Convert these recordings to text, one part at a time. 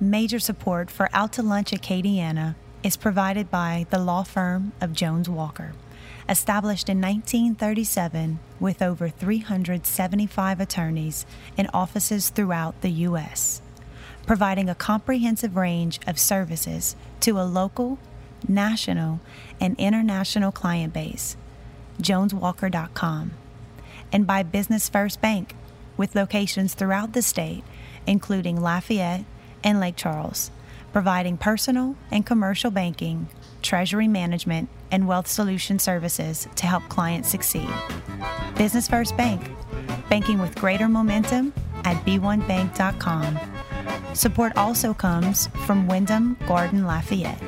Major support for Out to Lunch Acadiana is provided by the law firm of Jones Walker, established in 1937 with over 375 attorneys in offices throughout the U.S., providing a comprehensive range of services to a local, national, and international client base. JonesWalker.com. And by Business First Bank, with locations throughout the state, including Lafayette and Lake Charles, providing personal and commercial banking, treasury management, and wealth solution services to help clients succeed. Business First Bank, banking with greater momentum at b1bank.com. Support also comes from Wyndham Garden Lafayette.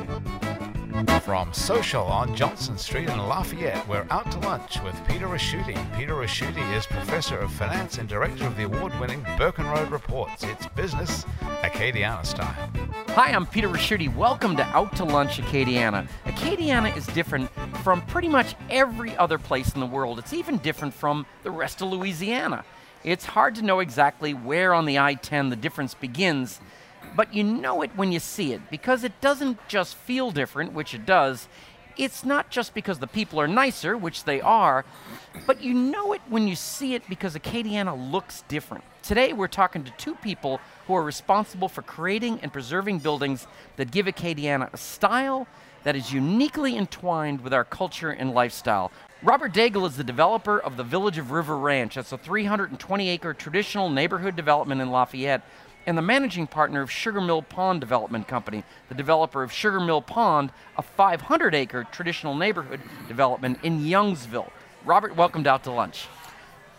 From Social on Johnson Street in Lafayette, we're out to lunch with Peter Ricchiuti. Peter Ricchiuti is Professor of Finance and Director of the award-winning Burkenroad Reports. It's business Acadiana style. Hi, I'm Peter Ricchiuti. Welcome to Out to Lunch Acadiana. Acadiana is different from pretty much every other place in the world. It's even different from the rest of Louisiana. It's hard to know exactly where on the I 10 the difference begins, but you know it when you see it because it doesn't just feel different, which it does. It's not just because the people are nicer, which they are, but you know it when you see it because Acadiana looks different. Today, we're talking to two people who are responsible for creating and preserving buildings that give Acadiana a style that is uniquely entwined with our culture and lifestyle. Robert Daigle is the developer of the Village of River Ranch. That's a 320 acre traditional neighborhood development in Lafayette, and the managing partner of Sugar Mill Pond Development Company, the developer of Sugar Mill Pond, a 500 acre traditional neighborhood development in Youngsville. Robert, welcome to Out to Lunch.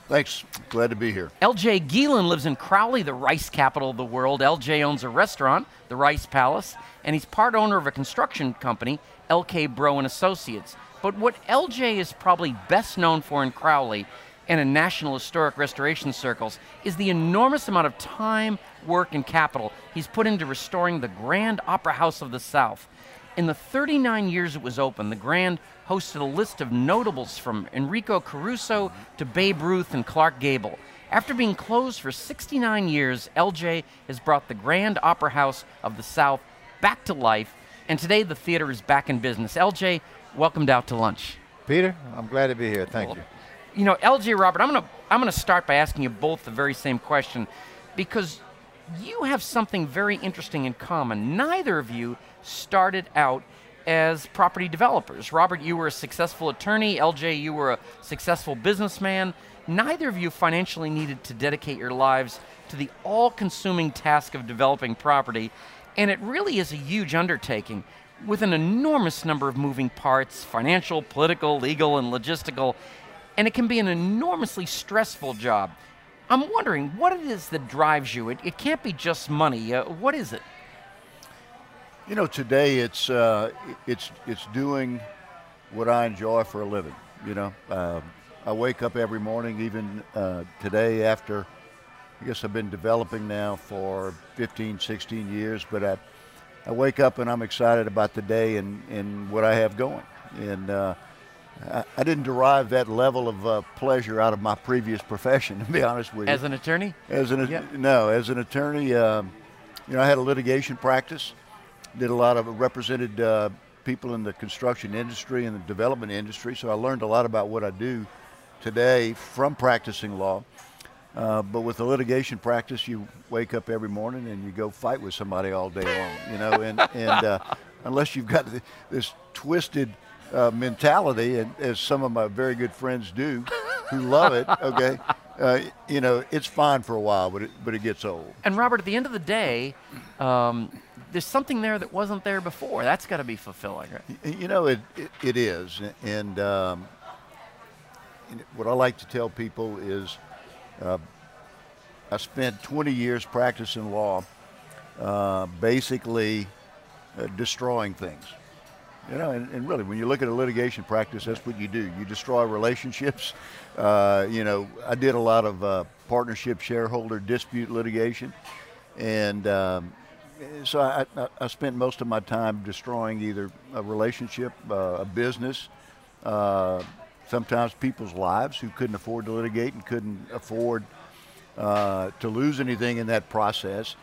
Thanks. Glad to be here. LJ Gielen lives in Crowley, the rice capital of the world. LJ owns a restaurant, the Rice Palace, and he's part owner of a construction company, LK Bro and Associates. But what LJ is probably best known for in Crowley and in National Historic Restoration circles is the enormous amount of time, work, and capital he's put into restoring the Grand Opera House of the South. In the 39 years it was open, the Grand hosted a list of notables from Enrico Caruso to Babe Ruth and Clark Gable. After being closed for 69 years, LJ has brought the Grand Opera House of the South back to life, and today the theater is back in business. LJ, welcomed out to lunch. Peter, I'm glad to be here. Thank well, you. You know, LJ Robert, I'm gonna I'm gonna start by asking you both the very same question, because you have something very interesting in common. Neither of you started out as property developers. Robert, you were a successful attorney. LJ, you were a successful businessman. Neither of you financially needed to dedicate your lives to the all consuming task of developing property, and it really is a huge undertaking with an enormous number of moving parts financial, political, legal, and logistical, and it can be an enormously stressful job. I'm wondering what it is that drives you. It, it can't be just money. Uh, what is it? You know, today it's uh, it's it's doing what I enjoy for a living. You know, uh, I wake up every morning, even uh, today after. I guess I've been developing now for 15, 16 years, but I, I wake up and I'm excited about the day and, and what I have going. And uh, I, I, didn't derive that level of uh, pleasure out of my previous profession, to be honest with you. As an attorney? As an yeah. no, as an attorney, um, you know, I had a litigation practice did a lot of represented uh, people in the construction industry and the development industry. So I learned a lot about what I do today from practicing law. Uh, but with the litigation practice, you wake up every morning and you go fight with somebody all day long, you know, and, and uh, unless you've got this twisted uh, mentality, and as some of my very good friends do, who love it, okay, uh, you know, it's fine for a while, but it, but it gets old. And Robert, at the end of the day, um, there's something there that wasn't there before. That's got to be fulfilling, right? You know, it it, it is, and um, what I like to tell people is, uh, I spent 20 years practicing law, uh, basically uh, destroying things. You know, and, and, really, when you look at a litigation practice, that's what you do. You destroy relationships. Uh, you know, I did a lot of uh, partnership shareholder dispute litigation, and um, so I, I, spent most of my time destroying either a relationship, uh, a business, uh, sometimes people's lives who couldn't afford to litigate and couldn't afford uh, to lose anything in that process.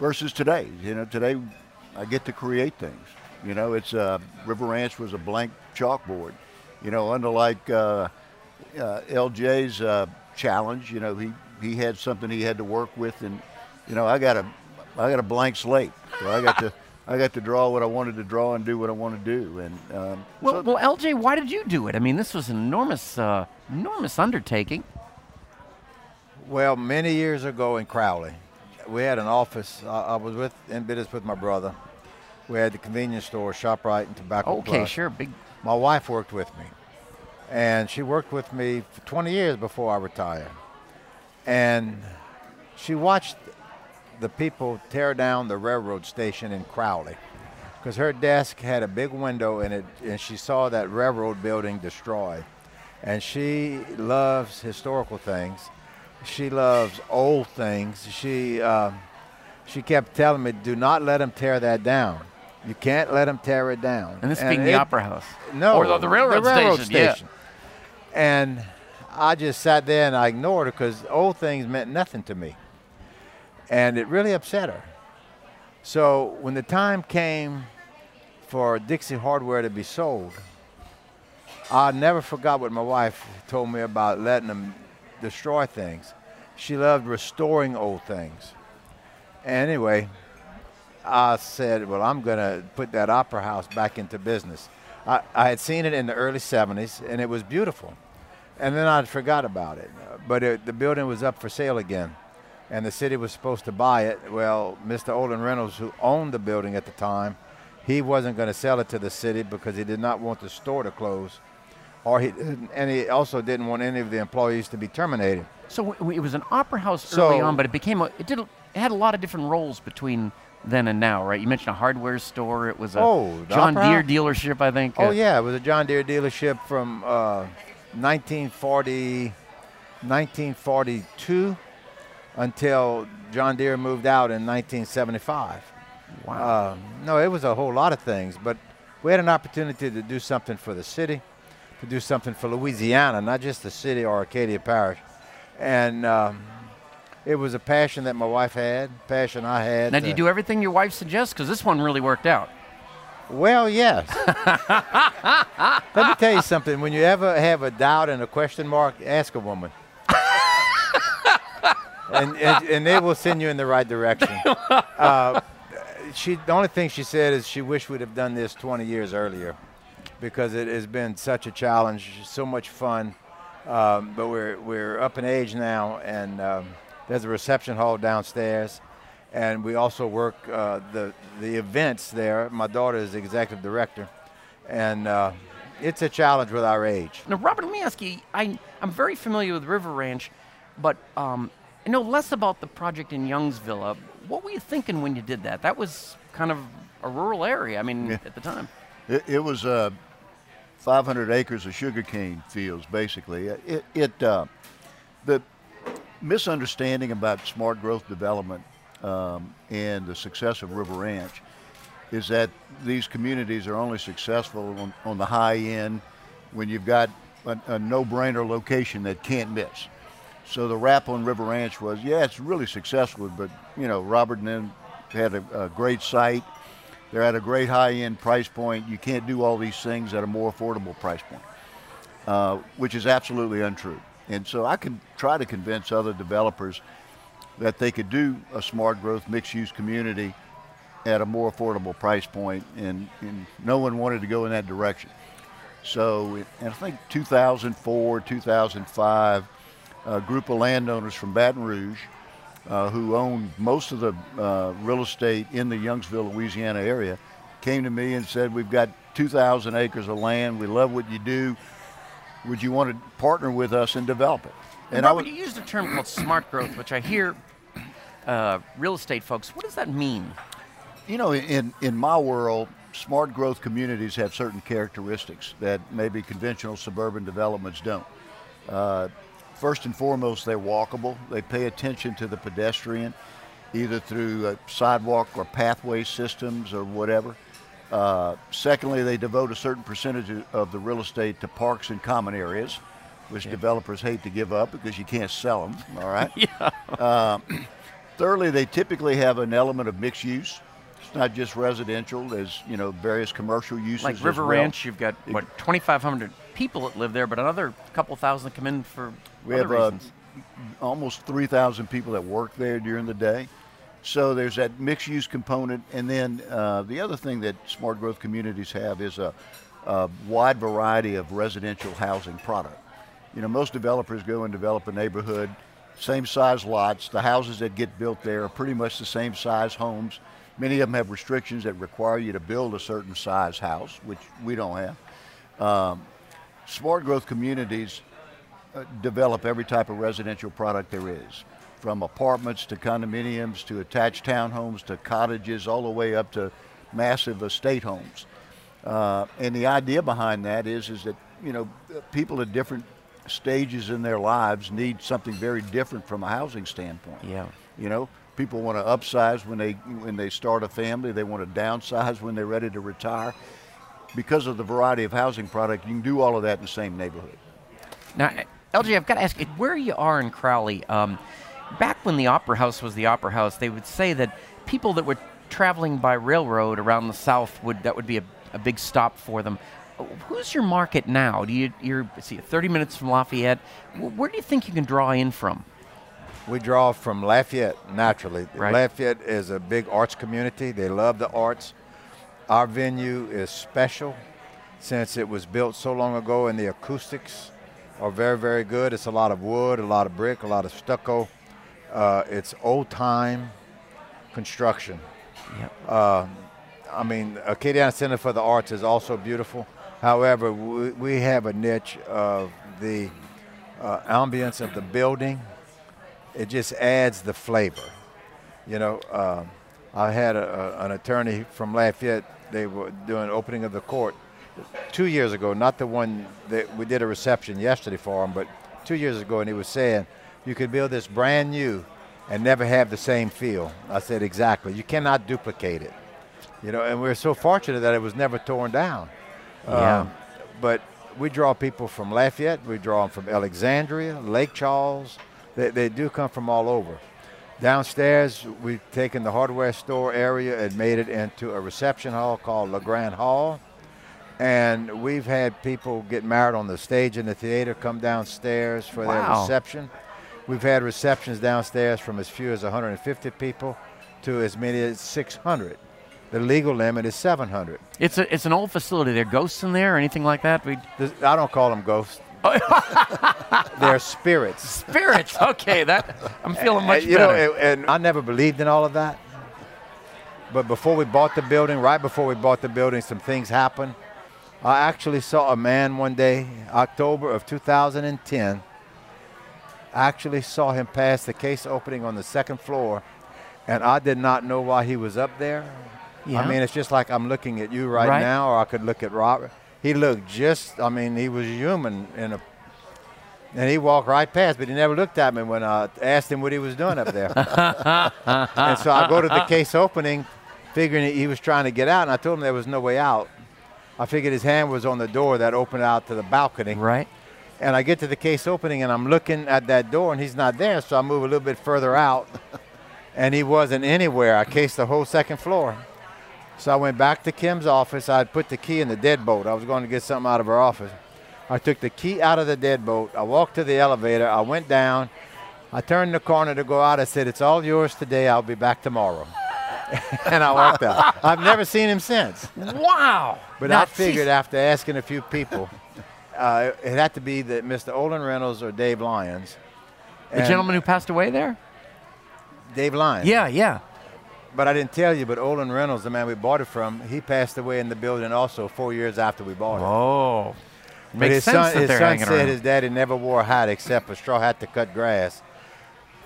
versus today. You know, today I get to create things. You know, it's uh, River Ranch was a blank chalkboard. You know, unlike uh, uh, LJ's uh, challenge, you know, he, he had something he had to work with, and you know, I got a I got a blank slate, so I got to I got to draw what I wanted to draw and do what I want to do. And um, well, so, well, LJ, why did you do it? I mean, this was an enormous, uh, enormous undertaking. Well, many years ago in Crowley, we had an office. I, I was with in business with my brother. We had the convenience store, ShopRite, and Tobacco Okay, Plus. sure, big. My wife worked with me, and she worked with me for 20 years before I retired. And she watched the people tear down the railroad station in Crowley because her desk had a big window in it, and she saw that railroad building destroyed. And she loves historical things. She loves old things. She um, she kept telling me, "Do not let them tear that down. You can't let them tear it down." And this being the Opera House. no, Or the, the railroad, station. yeah. And I just sat there and I ignored her because old things meant nothing to me. And it really upset her. So when the time came for Dixie Hardware to be sold, I never forgot what my wife told me about letting them destroy things. She loved restoring old things. Anyway, I said, well, I'm going to put that opera house back into business. I, I had seen it in the early 70s, and it was beautiful. And then I forgot about it. But it, the building was up for sale again, and the city was supposed to buy it. Well, Mr. Olin Reynolds, who owned the building at the time, he wasn't going to sell it to the city because he did not want the store to close, or he, and he also didn't want any of the employees to be terminated. So it was an opera house So- early on, but it became a, it did it had a lot of different roles between then and now, right? You mentioned a hardware store. It was a Oh, John Deere dealership, I think. Oh uh, yeah, it was a John Deere dealership from uh, 1940, 1942 until John Deere moved out in 1975. Wow. Um, no, it was a whole lot of things, but we had an opportunity to do something for the city, to do something for Louisiana, not just the city or Acadia Parish. And um, it was a passion that my wife had, passion I had. now, do you do everything your wife suggests? Because this one really worked out. Well, yes. Let me tell you something. When you ever have a doubt and a question mark, ask a woman. and, and, and they will send you in the right direction. Uh, she, the only thing she said is she wished we'd have done this 20 years earlier because it has been such a challenge, so much fun. Um, but we're, we're up in age now, and um, there's a reception hall downstairs and we also work uh, the the events there. My daughter is the executive director, and uh, it's a challenge with our age. Now, Robert, let me ask you. I, I'm very familiar with River Ranch, but um, I know less about the project in Youngsville. What were you thinking when you did that? That was kind of a rural area. I mean, Yeah. at the time. It, it was uh, 500 acres of sugarcane fields, basically. It, it uh, the misunderstanding about smart growth development um, and the success of River Ranch is that these communities are only successful on, on the high end when you've got a, a no-brainer location that can't miss. So the rap on River Ranch was, yeah, it's really successful, but you know, Robert and them had a, a great site. They're at a great high-end price point. You can't do all these things at a more affordable price point, uh, which is absolutely untrue. And so I can try to convince other developers that they could do a smart growth mixed-use community at a more affordable price point, and, and no one wanted to go in that direction. So, and I think 2004, 2005, a group of landowners from Baton Rouge uh, who owned most of the uh, real estate in the Youngsville, Louisiana area came to me and said, We've got 2,000 acres of land. We love what you do. Would you want to partner with us and develop it? And I Robert, would- you used a term called smart growth, which I hear uh, real estate folks. What does that mean? You know, in, in my world, smart growth communities have certain characteristics that maybe conventional suburban developments don't. Uh, first and foremost, they're walkable. They pay attention to the pedestrian, either through uh, sidewalk or pathway systems or whatever. Uh, secondly, they devote a certain percentage of the real estate to parks and common areas, which developers hate to give up because you can't sell them. All right. yeah. Thirdly, they typically have an element of mixed use. It's not just residential. There's you know various commercial uses. Like River well. Ranch, you've got what 2,500 people that live there, but another couple thousand come in for We other have uh, reasons. almost 3,000 people that work there during the day. So there's that mixed use component. And then uh, the other thing that smart growth communities have is a, a wide variety of residential housing product. You know, most developers go and develop a neighborhood, same size lots. The houses that get built there are pretty much the same size homes. Many of them have restrictions that require you to build a certain size house, which we don't have. Um, smart growth communities uh, develop every type of residential product there is, from apartments to condominiums to attached townhomes to cottages, all the way up to massive estate homes. Uh, and the idea behind that is, is that you know people at different stages in their lives need something very different from a housing standpoint. Yeah. You know, people want to upsize when they when they start a family. They want to downsize when they're ready to retire. Because of the variety of housing product, you can do all of that in the same neighborhood. Now, LJ, I've got to ask you, where you are in Crowley, um, back when the Opera House was the Opera House, they would say that people that were traveling by railroad around the South would that would be a, a big stop for them. Who's your market now? Do you you're see 30 minutes from Lafayette? Where do you think you can draw in from? We draw from Lafayette naturally. Right. Lafayette is a big arts community. They love the arts. Our venue is special since it was built so long ago, and the acoustics are very, very good. It's a lot of wood, a lot of brick, a lot of stucco. Uh, it's old time construction. Yep. I mean, Acadiana Center for the Arts is also beautiful. However, we, we have a niche of the uh, ambience of the building. It just adds the flavor. You know, um I had a, a, an attorney from Lafayette. They were doing opening of the court two years ago, not the one that we did a reception yesterday for him, but two years ago, and he was saying, you could build this brand new and never have the same feel. I said, exactly. You cannot duplicate it. You know, and we're so fortunate that it was never torn down. Yeah. Um, but we draw people from Lafayette, we draw them from Alexandria, Lake Charles. They, they do come from all over. Downstairs, we've taken the hardware store area and made it into a reception hall called La Grande Hall. And we've had people get married on the stage in the theater come downstairs for their Wow. reception. We've had receptions downstairs from as few as 150 people to as many as 600. The legal limit is 700. It's a it's an old facility. There ghosts in there or anything like that? We I don't call them ghosts. Oh. They're spirits. spirits. Okay, that I'm feeling much you better. know, and, and I never believed in all of that. But before we bought the building, right before we bought the building, some things happened. I actually saw a man one day, October of 2010. I actually saw him pass the case opening on the second floor, and I did not know why he was up there. Yeah. I mean, it's just like I'm looking at you right, Right. now, or I could look at Robert. He looked just, I mean, he was human in a and he walked right past, but he never looked at me when I asked him what he was doing up there. and so I go to the case opening, figuring he was trying to get out, and I told him there was no way out. I figured his hand was on the door that opened out to the balcony. right? And I get to the case opening, and I'm looking at that door, and he's not there, so I move a little bit further out, and he wasn't anywhere. I cased the whole second floor. So I went back to Kim's office. I had put the key in the deadbolt. I was going to get something out of her office. I took the key out of the deadbolt. I walked to the elevator. I went down. I turned the corner to go out. I said, It's all yours today. I'll be back tomorrow. and I walked out. I've never seen him since. Wow. But Now, I figured see, after asking a few people, uh, it had to be that Mr. Olin Reynolds or Dave Lyons. the gentleman who passed away there. Dave Lyons. Yeah, yeah. But I didn't tell you, but Olin Reynolds, the man we bought it from, he passed away in the building also four years after we bought it. Oh, but makes his sense son, that his they're son hanging said around. his daddy never wore a hat except a straw hat to cut grass.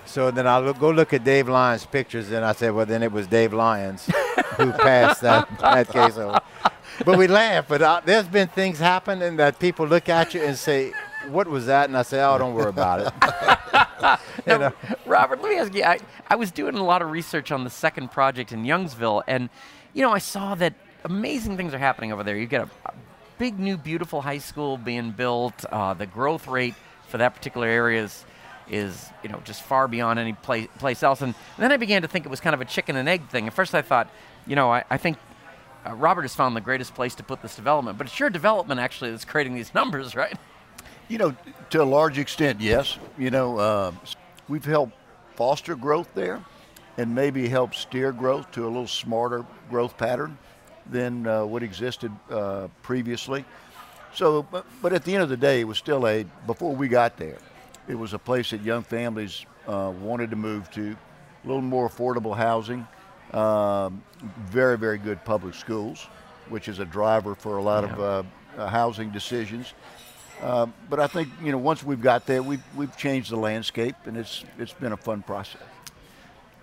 So then I look, go look at Dave Lyons' pictures, and I said, well, then it was Dave Lyons who passed that, that case over. But we laugh. But uh, there's been things happening that people look at you and say, what was that? And I say, oh, don't worry about it. you know? Robert, let me ask you. I, I was doing a lot of research on the second project in Youngsville, and you know, I saw that amazing things are happening over there. You've got a, a big new, beautiful high school being built. Uh, the growth rate for that particular area is is you know just far beyond any place, place else. And, then I began to think it was kind of a chicken and egg thing. At first, I thought, you know, I, I think uh, Robert has found the greatest place to put this development, but it's your development actually that's creating these numbers, right? You know, to a large extent, yes. You know, uh, we've helped foster growth there, and maybe help steer growth to a little smarter growth pattern than uh, what existed uh, previously. So, but, but at the end of the day, it was still a, before we got there, it was a place that young families uh, wanted to move to, a little more affordable housing, um, very, very good public schools, which is a driver for a lot yeah. of uh, uh, housing decisions. Uh, but I think you know once we've got there, we've we've changed the landscape, and it's it's been a fun process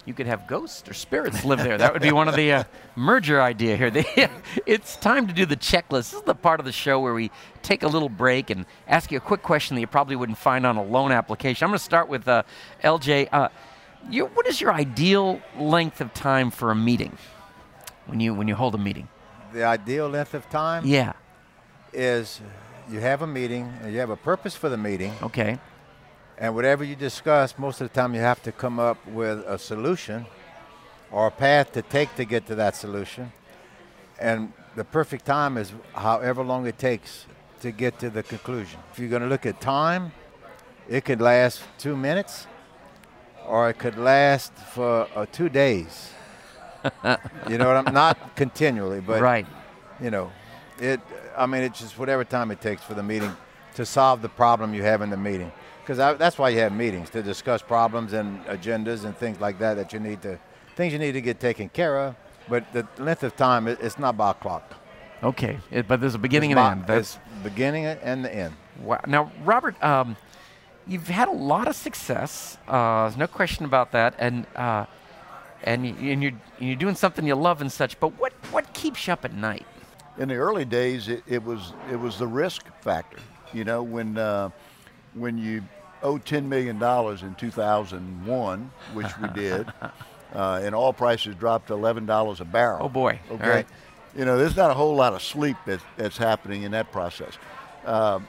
you could have ghosts or spirits live there. That would be one of the uh, merger idea here. it's time to do the checklist. This is the part of the show where we take a little break and ask you a quick question that you probably wouldn't find on a loan application. I'm going to start with uh, LJ. Uh, you, what is your ideal length of time for a meeting when you when you hold a meeting? The ideal length of time. Yeah. Is you have a meeting, you have a purpose for the meeting. Okay and whatever you discuss, most of the time you have to come up with a solution or a path to take to get to that solution. And the perfect time is however long it takes to get to the conclusion. If you're going to look at time, it could last two minutes or it could last for uh, two days. you know what I'm not continually, but right. You know, it. I mean, it's just whatever time it takes for the meeting to solve the problem you have in the meeting because that's why you have meetings to discuss problems and agendas and things like that that you need to things you need to get taken care of. But the length of time, it, it's not by clock. Okay, it, but there's a beginning it's and by, end. That's beginning and the end. Wow. Now, Robert, um, you've had a lot of success. Uh, there's no question about that, and uh, and, you, and you're you're doing something you love and such. But what what keeps you up at night? In the early days, it, it was it was the risk factor. You know, when uh, when you owed $10 million in 2001, which we did, uh, and oil prices dropped to $11 a barrel. Oh, boy. Okay. You know, there's not a whole lot of sleep that, that's happening in that process. Uh,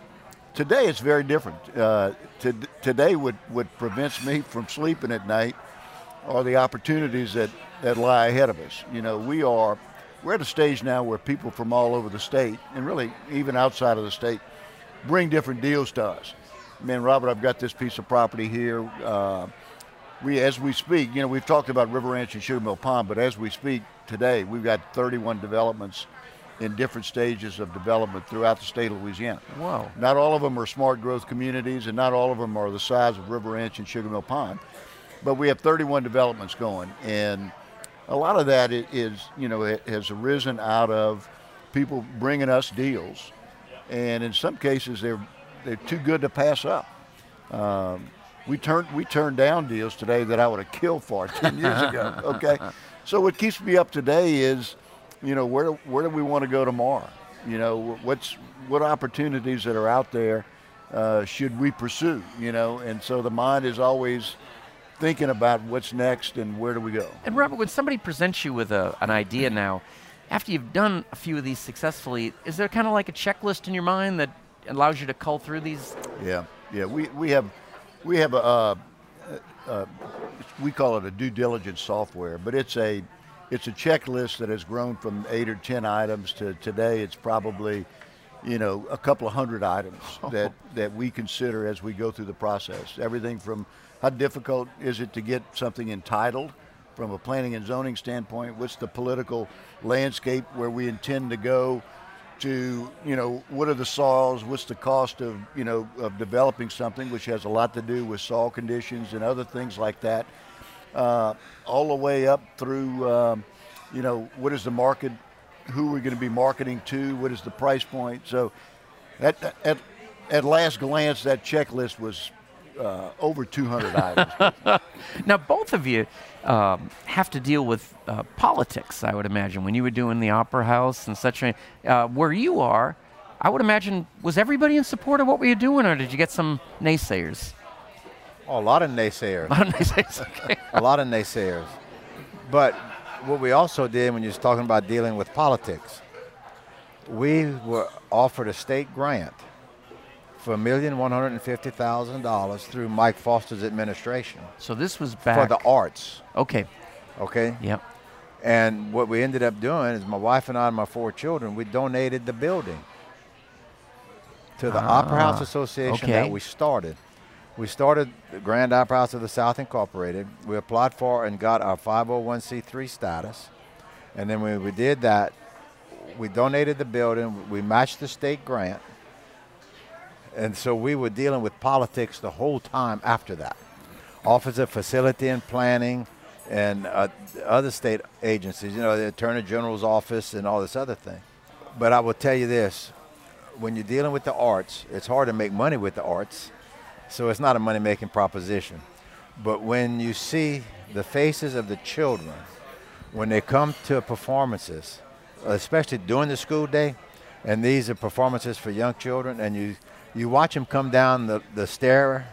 today, it's very different. Uh, to, today, what, what prevents me from sleeping at night are the opportunities that, that lie ahead of us. You know, we are, we're at a stage now where people from all over the state, and really even outside of the state, bring different deals to us man, Robert, I've got this piece of property here. Uh, we, as we speak, you know, we've talked about River Ranch and Sugar Mill Pond, but as we speak today, we've got 31 developments in different stages of development throughout the state of Louisiana. Wow. Not all of them are smart growth communities, and not all of them are the size of River Ranch and Sugar Mill Pond, but we have 31 developments going, and a lot of that is, you know, has arisen out of people bringing us deals, and in some cases they're they're too good to pass up. Um, we turned we turned down deals today that I would have killed for ten years ago. Okay, so what keeps me up today is, you know, where where do we want to go tomorrow? You know, what's what opportunities that are out there uh, should we pursue? You know, and so the mind is always thinking about what's next and where do we go. And Robert, when somebody presents you with a, an idea now, after you've done a few of these successfully, is there kind of like a checklist in your mind that allows you to cull through these? Yeah, yeah. We, we have we have a uh, uh, we call it a due diligence software, but it's a it's a checklist that has grown from eight or ten items to today. It's probably you know a couple of hundred items oh. that that we consider as we go through the process. Everything from how difficult is it to get something entitled from a planning and zoning standpoint? What's the political landscape where we intend to go? to you know what are the soils what's the cost of you know of developing something which has a lot to do with soil conditions and other things like that uh, all the way up through um, you know what is the market who are we going to be marketing to what is the price point so at, at, at last glance that checklist was uh, over 200 items now both of you um, have to deal with uh, politics, I would imagine, when you were doing the Opera House and such. Uh, where you are, I would imagine, was everybody in support of what were you doing, or did you get some naysayers? Oh, a lot of naysayers. A lot of naysayers. Okay. a lot of naysayers. But what we also did when you was talking about dealing with politics, we were offered a state grant for a million one hundred and fifty thousand dollars through Mike Foster's administration So this was back. for the arts. okay. Okay. Yep. And what we ended up doing is my wife and I and my four children, we donated the building to the Opera House Ah, Association okay. that we started. We started Grand Opera House of the South Incorporated. We applied for and got our 501c3 status. And then when we did that, we donated the building, we matched the state grant. And so we were dealing with politics the whole time after that. Office of Facility and Planning and uh, other state agencies, you know, the Attorney General's office and all this other thing. But I will tell you this when you're dealing with the arts, it's hard to make money with the arts, so it's not a money making proposition. But when you see the faces of the children, when they come to performances, especially during the school day, and these are performances for young children, and you, you watch them come down the, the stair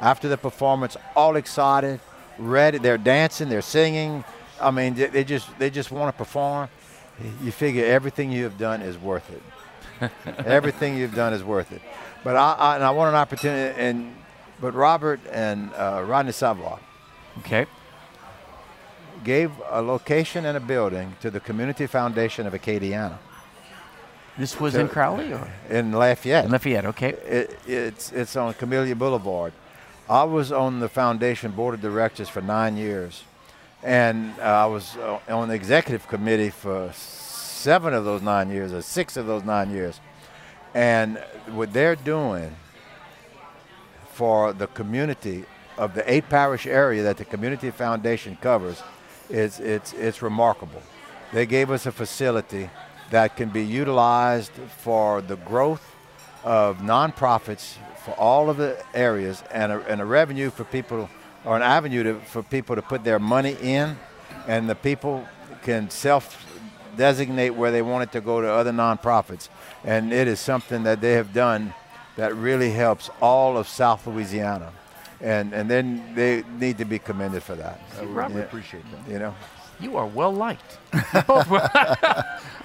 after the performance, all excited, ready, they're dancing, they're singing. I mean, they, they just they just want to perform. You figure everything you have done is worth it. everything you've done is worth it. But I, I and I want an opportunity, and but Robert and uh, Rodney Savoy Okay. gave a location and a building to the Community Foundation of Acadiana This was in Crowley or in Lafayette. in Lafayette. Okay. It, it's it's on Camellia Boulevard. I was on the foundation board of directors for nine years, and uh, I was uh, on the executive committee for seven of those nine years, or six of those nine years. And what they're doing for the community of the eight parish area that the community foundation covers is it's it's remarkable. They gave us a facility that can be utilized for the growth of nonprofits for all of the areas and a, and a revenue for people or an avenue to, for people to put their money in and the people can self designate where they want it to go to other nonprofits and it is something that they have done that really helps all of South Louisiana and and then they need to be commended for that I Robert. really appreciate that. you know You are well liked.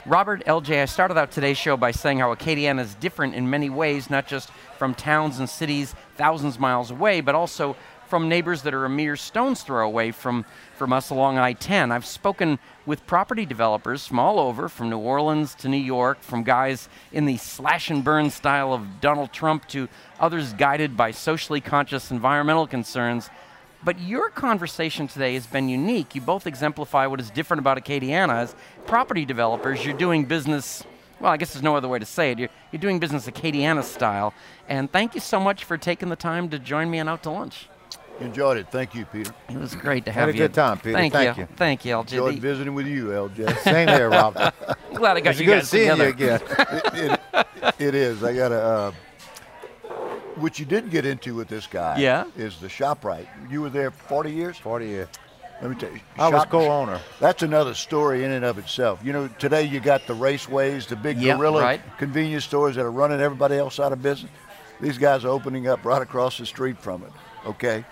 Robert LJ, I started out today's show by saying how Acadiana is different in many ways, not just from towns and cities thousands of miles away, but also from neighbors that are a mere stone's throw away from, from us along I 10. I've spoken with property developers from all over, from New Orleans to New York, from guys in the slash and burn style of Donald Trump to others guided by socially conscious environmental concerns. But your conversation today has been unique. You both exemplify what is different about Acadiana. As property developers, you're doing business, well, I guess there's no other way to say it. You're, you're doing business Acadiana style. And thank you so much for taking the time to join me on Out to Lunch. Enjoyed it. Thank you, Peter. It was great to have Had have a you. good time, Peter. Thank, Thank you. you. Thank you, LJ. Enjoyed visiting with you, LJ. same here Rob. I'm glad I got it's you good guys seeing together. you again it, it is. I got to. Uh, what you didn't get into with this guy Yeah? is the ShopRite. You were there 40 years? 40 years Let me tell you. I was co-owner That's another story in and of itself. You know, today you got the raceways, the big Yeah, gorilla right. convenience stores that are running everybody else out of business. These guys are opening up right across the street from it, okay,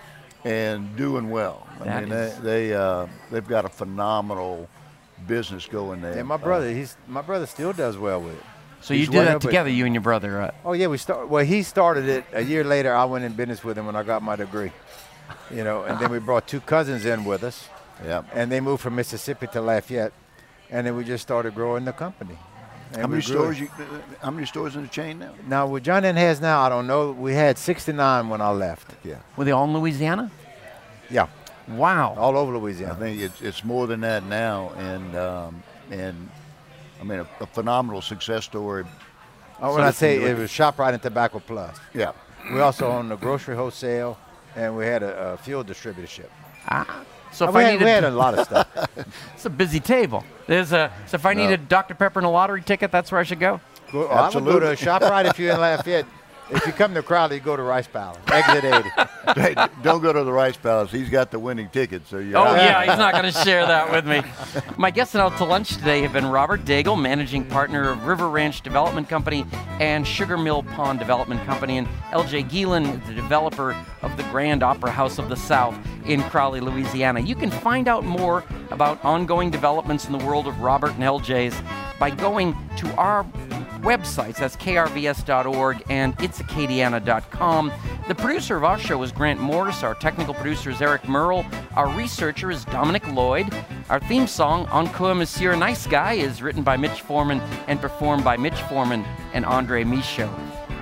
and doing well. I That mean, is- they, they uh, they've got a phenomenal business going there. and my Uh, brother he's my brother still does well with it So you He's did that of it. together, you and your brother. Uh, Oh yeah, we start. Well, he started it a year later. I went in business with him when I got my degree. You know, and then we brought two cousins in with us, yeah. and they moved from Mississippi to Lafayette, and then we just started growing the company. And How many stores? You, how many stores in the chain now? Now, what John N has now, I don't know. We had 69 when I left. Yeah, were they all in Louisiana? Yeah, Wow. all over Louisiana. I think it's it's more than that now, and um, and I mean a, a phenomenal success story. Oh, when I say it was ShopRite and Tobacco Plus. Yeah, We also owned the grocery wholesale, and we had a, a fuel distributorship. Ah. So if uh, we, I had, needed we had a lot of stuff. It's a busy table. There's a so if I No. needed Dr. Pepper and a lottery ticket, that's where I should go. Go, I would go to a Absolutely. ShopRite if you're in Lafayette. If you come to Crowley, you go to Rice Palace, exit 80. hey, don't go to the Rice Palace. He's got the winning ticket, so you. Oh yeah, he's not going to share that with me. My guests and out to lunch today have been Robert Daigle, managing partner of River Ranch Development Company and Sugar Mill Pond Development Company, and L.J. Gielen, the developer of the Grand Opera House of the South in Crowley, Louisiana. You can find out more about ongoing developments in the world of Robert and L.J.'s by going to our websites. That's krvs.org and itsacadiana.com. The producer of our show is Grant Morris. Our technical producer is Eric Merle. Our researcher is Dominic Lloyd. Our theme song, Encore Monsieur Nice Guy, is written by Mitch Foreman and performed by Mitch Foreman and Andre Michaud.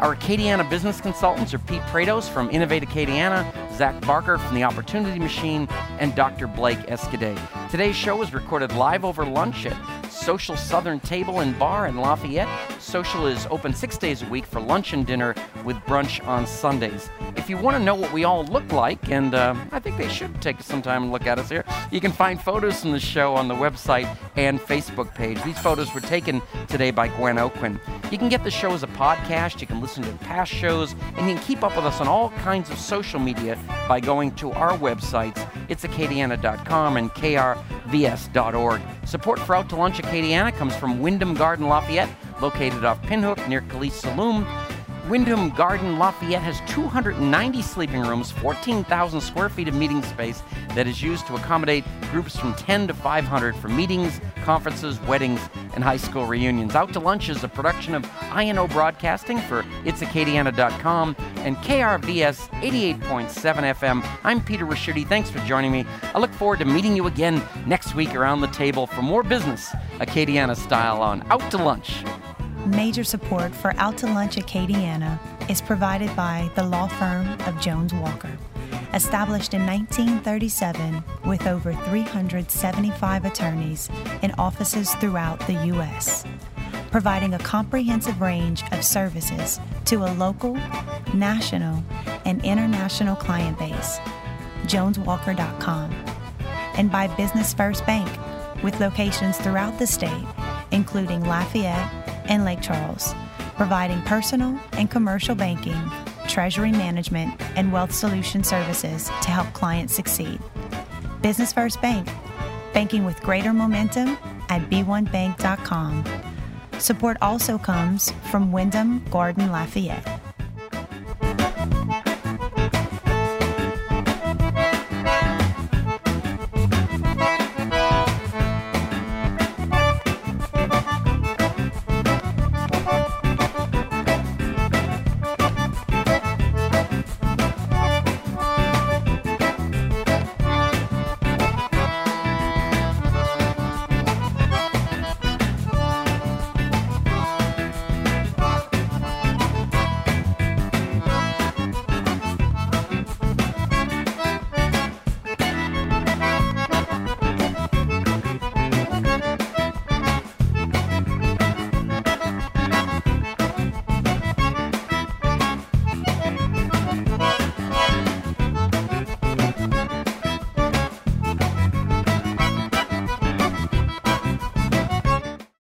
Our Acadiana business consultants are Pete Prados from Innovate Acadiana, Zach Barker from The Opportunity Machine, and Dr. Blake Escaday. Today's show was recorded live over lunch at Social Southern Table and Bar in Lafayette. Social is open six days a week for lunch and dinner with brunch on Sundays. If you want to know what we all look like, and uh, I think they should take some time and look at us here, you can find photos from the show on the website and Facebook page. These photos were taken today by Gwen Oquin. You can get the show as a podcast, you can listen to past shows, and you can keep up with us on all kinds of social media by going to our websites, itsacadiana.com and krvs.org. Support for Out to Lunch Acadiana comes from Wyndham Garden Lafayette, located off Pinhook near Calise Saloon. Wyndham Garden Lafayette has 290 sleeping rooms, 14,000 square feet of meeting space that is used to accommodate groups from 10 to 500 for meetings, conferences, weddings, and high school reunions. Out to Lunch is a production of INO Broadcasting for itsacadiana.com and KRVS 88.7 FM. I'm Peter Ricchiuti. Thanks for joining me. I look forward to meeting you again next week around the table for more business, Acadiana style, on Out to Lunch. Major support for Out to Lunch Acadiana is provided by the law firm of Jones Walker. Established in 1937 with over 375 attorneys in offices throughout the U.S., providing a comprehensive range of services to a local, national, and international client base. JonesWalker.com. And by Business First Bank, with locations throughout the state, including Lafayette and Lake Charles, providing personal and commercial banking, treasury management, and wealth solution services to help clients succeed. Business First Bank, banking with greater momentum at b1bank.com. Support also comes from Wyndham Garden Lafayette.